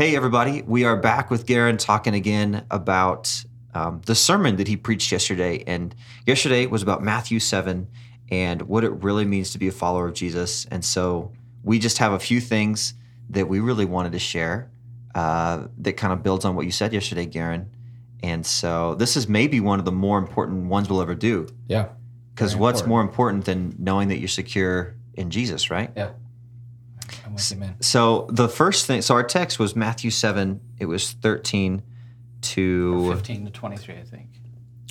Hey, everybody. We are back with Garen talking again about um, the sermon that he preached yesterday. And yesterday was about Matthew 7 and what it really means to be a follower of Jesus. And so we just have a few things that we really wanted to share uh, that kind of builds on what you said yesterday, Garen. And so this is maybe one of the more important ones we'll ever do. Yeah. Because what's important. more important than knowing that you're secure in Jesus, right? Yeah. I'm with you, man. So the first thing, so our text was Matthew 7, it was 13 to, 15 to 23, I think.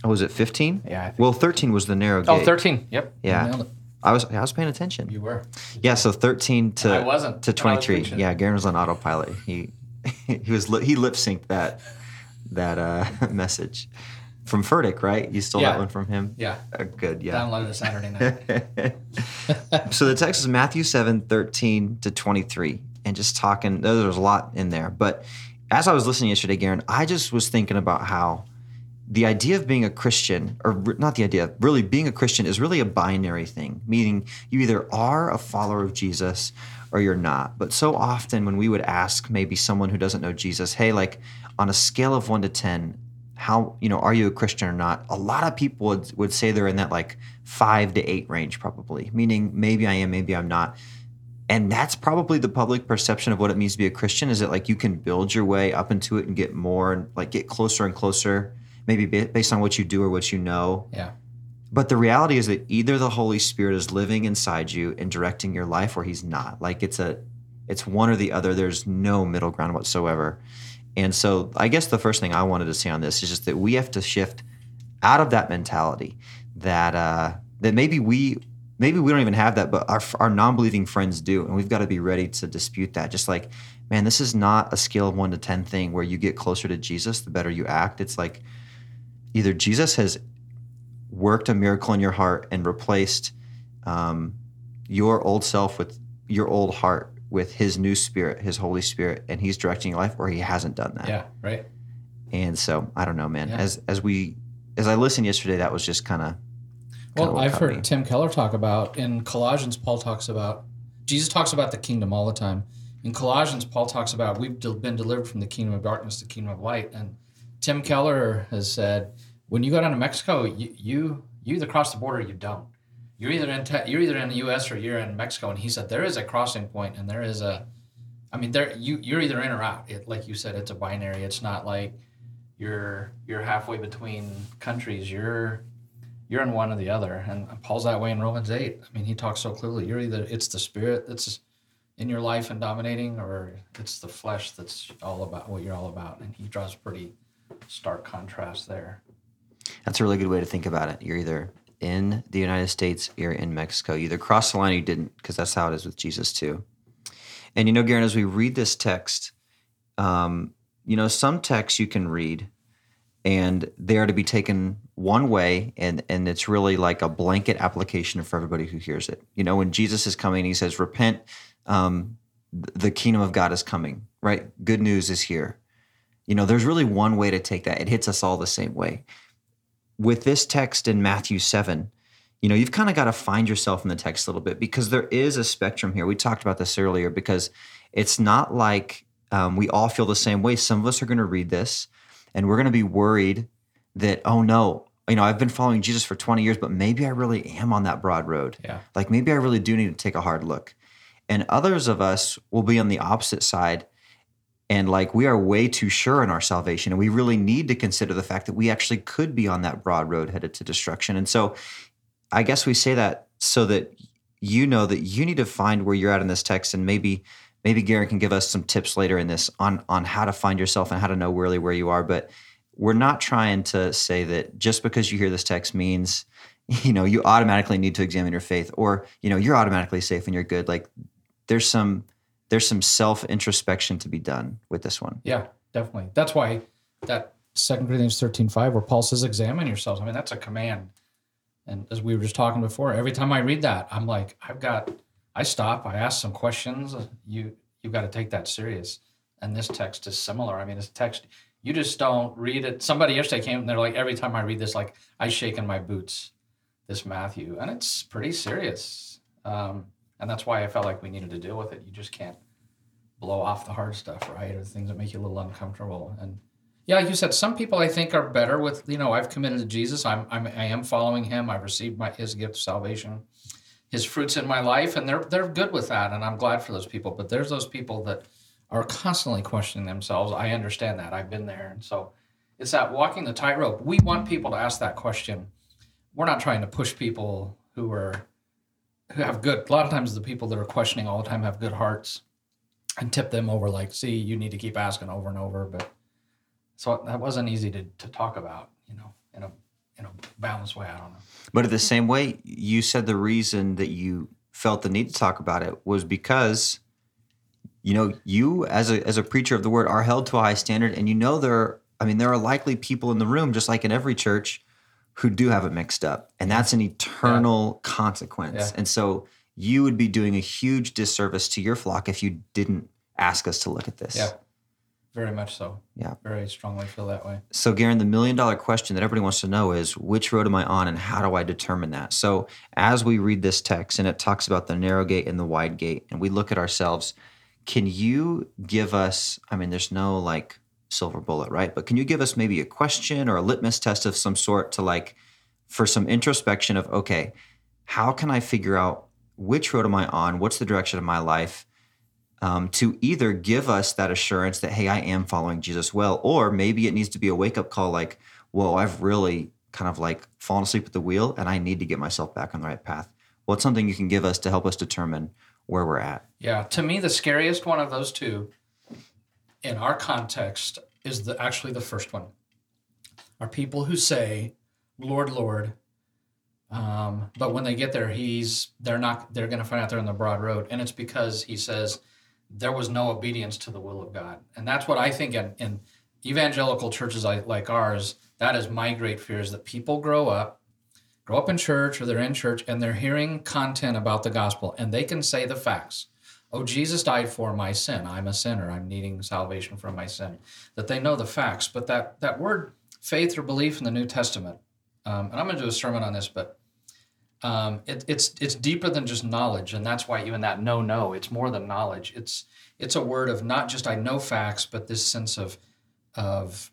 oh, was it 15? Yeah, I think. Well, 13 was the narrow gate. Oh, 13. Yep. Yeah. I was, I was paying attention. You were. Yeah, so 13 to I wasn't to when I was 23. Yeah, Garen was on autopilot. He he was he lip synced that that uh, message from Furtick, right? You stole Yeah. that one from him. Yeah. Uh, good. Yeah. Downloaded it Saturday night. so the text is Matthew 7, 13 to 23. And just talking, there's a lot in there. But as I was listening yesterday, Garen, I just was thinking about how the idea of being a Christian, or not the idea, really being a Christian is really a binary thing, meaning you either are a follower of Jesus or you're not. But so often when we would ask maybe someone who doesn't know Jesus, hey, like on a scale of one to 10, how, you know, are you a Christian or not? A lot of people would, would say they're in that like five to eight range, probably, meaning maybe I am, maybe I'm not. And that's probably the public perception of what it means to be a Christian is that like you can build your way up into it and get more and like get closer and closer, maybe based on what you do or what you know. Yeah. But the reality is that either the Holy Spirit is living inside you and directing your life or he's not. Like it's a it's one or the other. There's no middle ground whatsoever. And so I guess the first thing I wanted to say on this is just that we have to shift out of that mentality that uh that maybe we maybe we don't even have that but our our non-believing friends do and we've got to be ready to dispute that. Just like man this is not a scale of 1 to 10 thing where you get closer to Jesus the better you act. It's like either Jesus has worked a miracle in your heart and replaced um, your old self with your old heart with his new spirit, his Holy Spirit, and he's directing your life, or he hasn't done that. Yeah. Right. And so I don't know, man. Yeah. As as we as I listened yesterday, that was just kind of Well, I've heard me. Tim Keller talk about in Colossians, Paul talks about Jesus talks about the kingdom all the time. In Colossians, Paul talks about we've been delivered from the kingdom of darkness to the kingdom of light. And Tim Keller has said, when you go down to Mexico, you you, you either cross the border or you don't. You're either in te- you're either in the U.S. or you're in Mexico. And he said there is a crossing point, and there is a, I mean, there you you're either in or out. It like you said, it's a binary. It's not like you're you're halfway between countries. You're you're in one or the other. And Paul's that way in Romans 8. I mean, he talks so clearly. You're either, it's the spirit that's in your life and dominating, or it's the flesh that's all about what you're all about. And he draws pretty stark contrast there. that's a really good way to think about it. You're either in the United States, you're in Mexico. You either crossed the line or you didn't, because that's how it is with Jesus too. And you know, Garen, as we read this text, um, you know, some texts you can read and they are to be taken one way and and it's really like a blanket application for everybody who hears it. You know when jesus is coming he says repent um, th- the kingdom of god is coming right? Good news is here. You know there's really one way to take that. It hits us all the same way with this text in matthew 7 you know you've kind of got to find yourself in the text a little bit because there is a spectrum here. We talked about this earlier because it's not like um, we all feel the same way. Some of us are going to read this and we're going to be worried that oh no you know i've been following jesus for 20 years but maybe i really am on that broad road. Yeah. like maybe i really do need to take a hard look. And others of us will be on the opposite side and like we are way too sure in our salvation and we really need to consider the fact that we actually could be on that broad road headed to destruction. And so i guess we say that so that you know that you need to find where you're at in this text and maybe maybe Garen can give us some tips later in this on on how to find yourself and how to know really where you are. But we're not trying to say that just because you hear this text means you know you automatically need to examine your faith or you know you're automatically safe and you're good. Like there's some there's some self introspection to be done with this one Yeah, definitely. That's why that Second Corinthians 13, 5, where Paul says, examine yourselves. I mean, that's a command. And as we were just talking before, every time I read that, I'm like, I've got, I stop, I ask some questions. You, you've got to take that serious. And this text is similar. I mean, this text, you just don't read it. Somebody yesterday came and they're like, every time I read this, like I shake in my boots, this Matthew, and it's pretty serious. Um, and that's why I felt like we needed to deal with it. You just can't, blow off the hard stuff, right? Or things that make you a little uncomfortable. And yeah, like you said, some people I think are better with, you know, I've committed to Jesus. I'm, I'm I am following him. I've received my his gift of salvation, his fruits in my life, and they're they're good with that. And I'm glad for those people. But there's those people that are constantly questioning themselves. I understand that. I've been there. And so it's that walking the tightrope. We want people to ask that question. We're not trying to push people who are who have good a lot of times the people that are questioning all the time have good hearts and tip them over like, see, you need to keep asking over and over. But so that wasn't easy to, to talk about, you know, in a in a balanced way. I don't know. But in the same way, you said the reason that you felt the need to talk about it was because you know you as a as a preacher of the word are held to a high standard and you know there are, I mean there are likely people in the room just like in every church who do have it mixed up and that's an eternal consequence. Yeah. And so you would be doing a huge disservice to your flock if you didn't ask us to look at this. Yeah. Very much so. Yeah. Very strongly feel that way. So, Garen, the million dollar question that everybody wants to know is which road am I on and how do I determine that? So, as we read this text and it talks about the narrow gate and the wide gate, and we look at ourselves, can you give us, I mean, there's no like silver bullet, right? But can you give us maybe a question or a litmus test of some sort to like, for some introspection of, okay, how can I figure out which road am I on? What's the direction of my life? um, to either give us that assurance that hey i am following jesus well or maybe it needs to be a wake-up call like whoa i've really kind of like fallen asleep at the wheel and i need to get myself back on the right path what's something you can give us to help us determine where we're at Yeah. To me, the scariest one of those two in our context is the actually the first one. Are people who say, Lord, Lord. Um, but when they get there, he's they're not they're gonna find out they're on the broad road. And it's because he says there was no obedience to the will of God. And that's what I think in, in evangelical churches like, like ours, that is my great fear is that people grow up, grow up in church or they're in church and they're hearing content about the gospel and they can say the facts. Oh, Jesus died for my sin. I'm a sinner. I'm needing salvation from my sin. That they know the facts. But that, that word faith or belief in the New Testament, um, and I'm going to do a sermon on this, but um, it, it's it's deeper than just knowledge, and that's why even that no no, it's more than knowledge. It's it's a word of not just I know facts, but this sense of of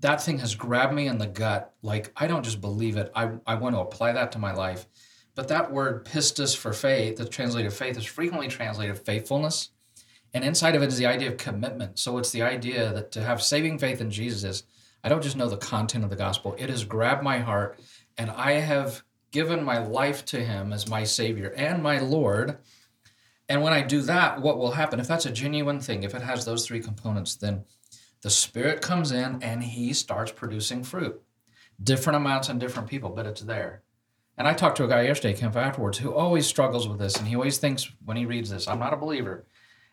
that thing has grabbed me in the gut. Like I don't just believe it. I I want to apply that to my life. But that word pistis for faith, that's translated faith, is frequently translated faithfulness. And inside of it is the idea of commitment. So it's the idea that to have saving faith in Jesus I don't just know the content of the gospel, it has grabbed my heart, and I have given my life to him as my savior and my lord. And when i do that what will happen? If that's a genuine thing if it has those three components then the spirit comes in and he starts producing fruit. Different amounts in different people but it's there and i talked to a guy yesterday camp afterwards who always struggles with this and he always thinks when he reads this i'm not a believer.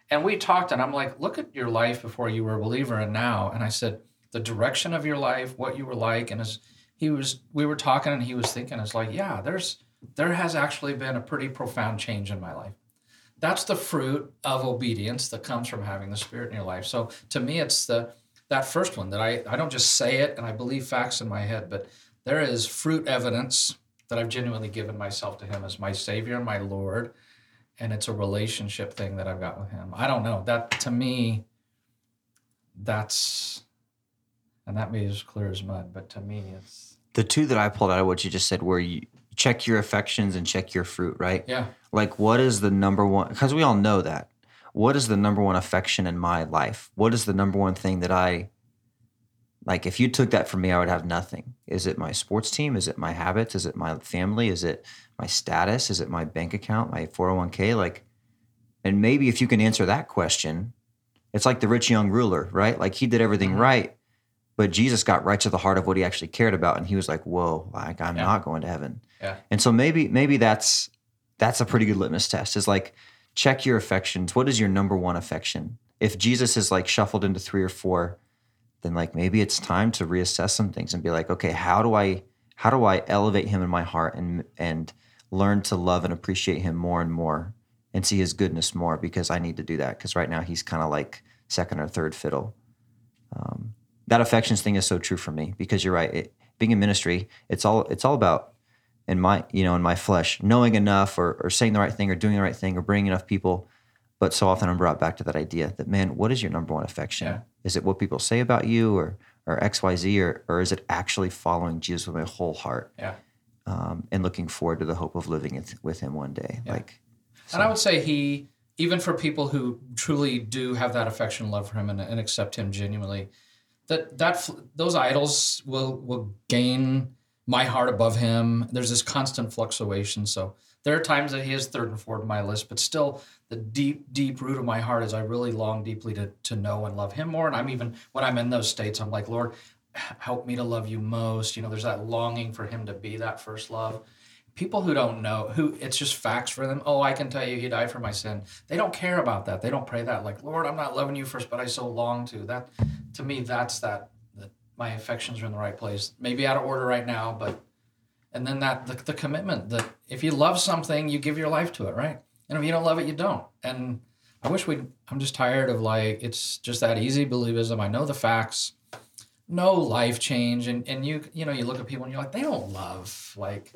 And we talked and i'm like look at your life before you were a believer and now. And i said the direction of your life what you were like and as he was we were talking and he was thinking it's like yeah there's there has actually been a pretty profound change in my life. That's the fruit of obedience that comes from having the spirit in your life. So to me it's the that first one that i i don't just say it and i believe facts in my head but there is fruit evidence that i've genuinely given myself to him as my savior and my lord and it's a relationship thing that i've got with him. I don't know. That to me that's and that may be as clear as mud but to me it's the two that i pulled out of what you just said where you check your affections and check your fruit right? Yeah. Like what is the number one because we all know that. What is the number one affection in my life? What is the number one thing that i like if you took that from me i would have nothing. Is it my sports team? Is it my habits? Is it my family? Is it my status? Is it my bank account? My 401k like and maybe if you can answer that question it's like the rich young ruler right? Like he did everything Mhm. right but jesus got right to the heart of what he actually cared about and he was like whoa like i'm Yeah. not going to heaven. Yeah. and so maybe maybe that's that's a pretty good litmus test is like check your affections. What is your number one affection? If jesus is like shuffled into three or four then like maybe it's time to reassess some things and be like okay how do i how do i elevate him in my heart and and learn to love and appreciate him more and more and see his goodness more because i need to do that because right now he's kind of like second or third fiddle um, that affections thing is so true for me because you're right it, being in ministry it's all it's all about in my you know in my flesh knowing enough or, or saying the right thing or doing the right thing or bringing enough people But so often I'm brought back to that idea that man, what is your number one affection? Yeah. Is it what people say about you, or or X Y Z, or or is it actually following Jesus with my whole heart Yeah. um, and looking forward to the hope of living with Him one day? Like, And I would say he, even for people who truly do have that affection and love for him and, and accept him genuinely, that that those idols will will gain my heart above him. There's this constant fluctuation. So there are times that he is third and fourth on my list, but still the deep, deep root of my heart is I really long deeply to to know and love him more. And I'm even when I'm in those states, I'm like, Lord, help me to love you most. You know, there's that longing for him to be that first love. People who don't know who it's just facts for them. Oh i can tell you he died for my sin. They don't care about that. They don't pray that like lord i'm not loving you first but i so long to. That to me that's that that my affections are in the right place. Maybe out of order right now but and then that the, the commitment that if you love something you give your life to it right and if you don't love it you don't and i wish we i'm just tired of like it's just that easy believism i know the facts no life change and and you you know you look at people and you're like they don't love like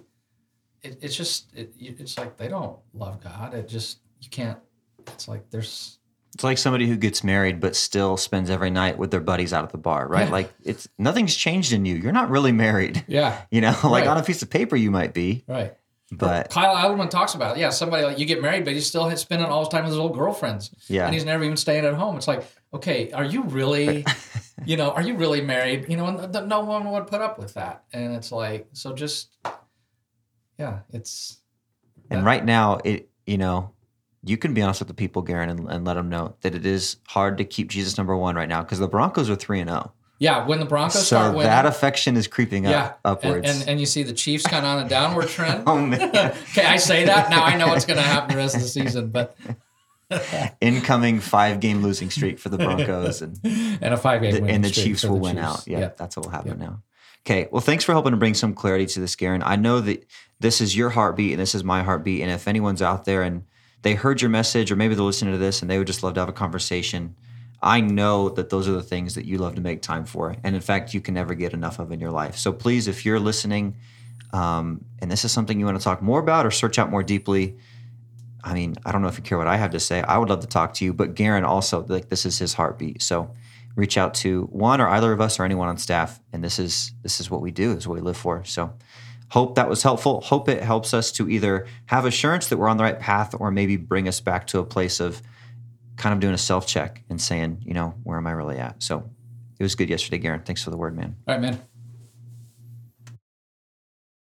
it, it's just it, it's like they don't love God. It just you can't. It's like there's It's like somebody who gets married but still spends every night with their buddies out at the bar, right? Yeah. Like it's nothing's changed in you. You're not really married. yeah You know, like Right. on a piece of paper you might be, right. but Kyle Idleman talks about it. Yeah, somebody like you get married, but he's still spending all his time with his old girlfriends, yeah. and he's never even staying at home. It's like okay, are you really, you know, are you really married? You know, and no one would put up with that, and it's like so just yeah, it's And right now, it you know, you can be honest with the people, Garen, and, and let them know that it is hard to keep Jesus number one right now because the Broncos are three and zero. yeah. When the Broncos So start winning, that affection is creeping up yeah, upwards. and and you see the Chiefs kind of on a downward trend. oh man, okay, I say that now. I know what's going to happen the rest of the season, but incoming five game losing streak for the Broncos, and and a five game the, and the Chiefs will the win Chiefs. out. Yeah, Yeah. that's what will happen now. Okay, well, thanks for helping to bring some clarity to this, Garen. I know that this is your heartbeat and this is my heartbeat, and if anyone's out there and they heard your message, or maybe they're listening to this and they would just love to have a conversation. I know that those are the things that you love to make time for. And in fact, you can never get enough of in your life. So please, if you're listening um, and this is something you want to talk more about or search out more deeply, I mean, I don't know if you care what I have to say. I would love to talk to you, but Garen also, like, this is his heartbeat. So reach out to one or either of us or anyone on staff. And this is this is what we do, is what we live for. So hope that was helpful. Hope it helps us to either have assurance that we're on the right path or maybe bring us back to a place of kind of doing a self check and saying, you know, where am I really at? So it was good yesterday, Garen. Thanks for the word, man. All right, man.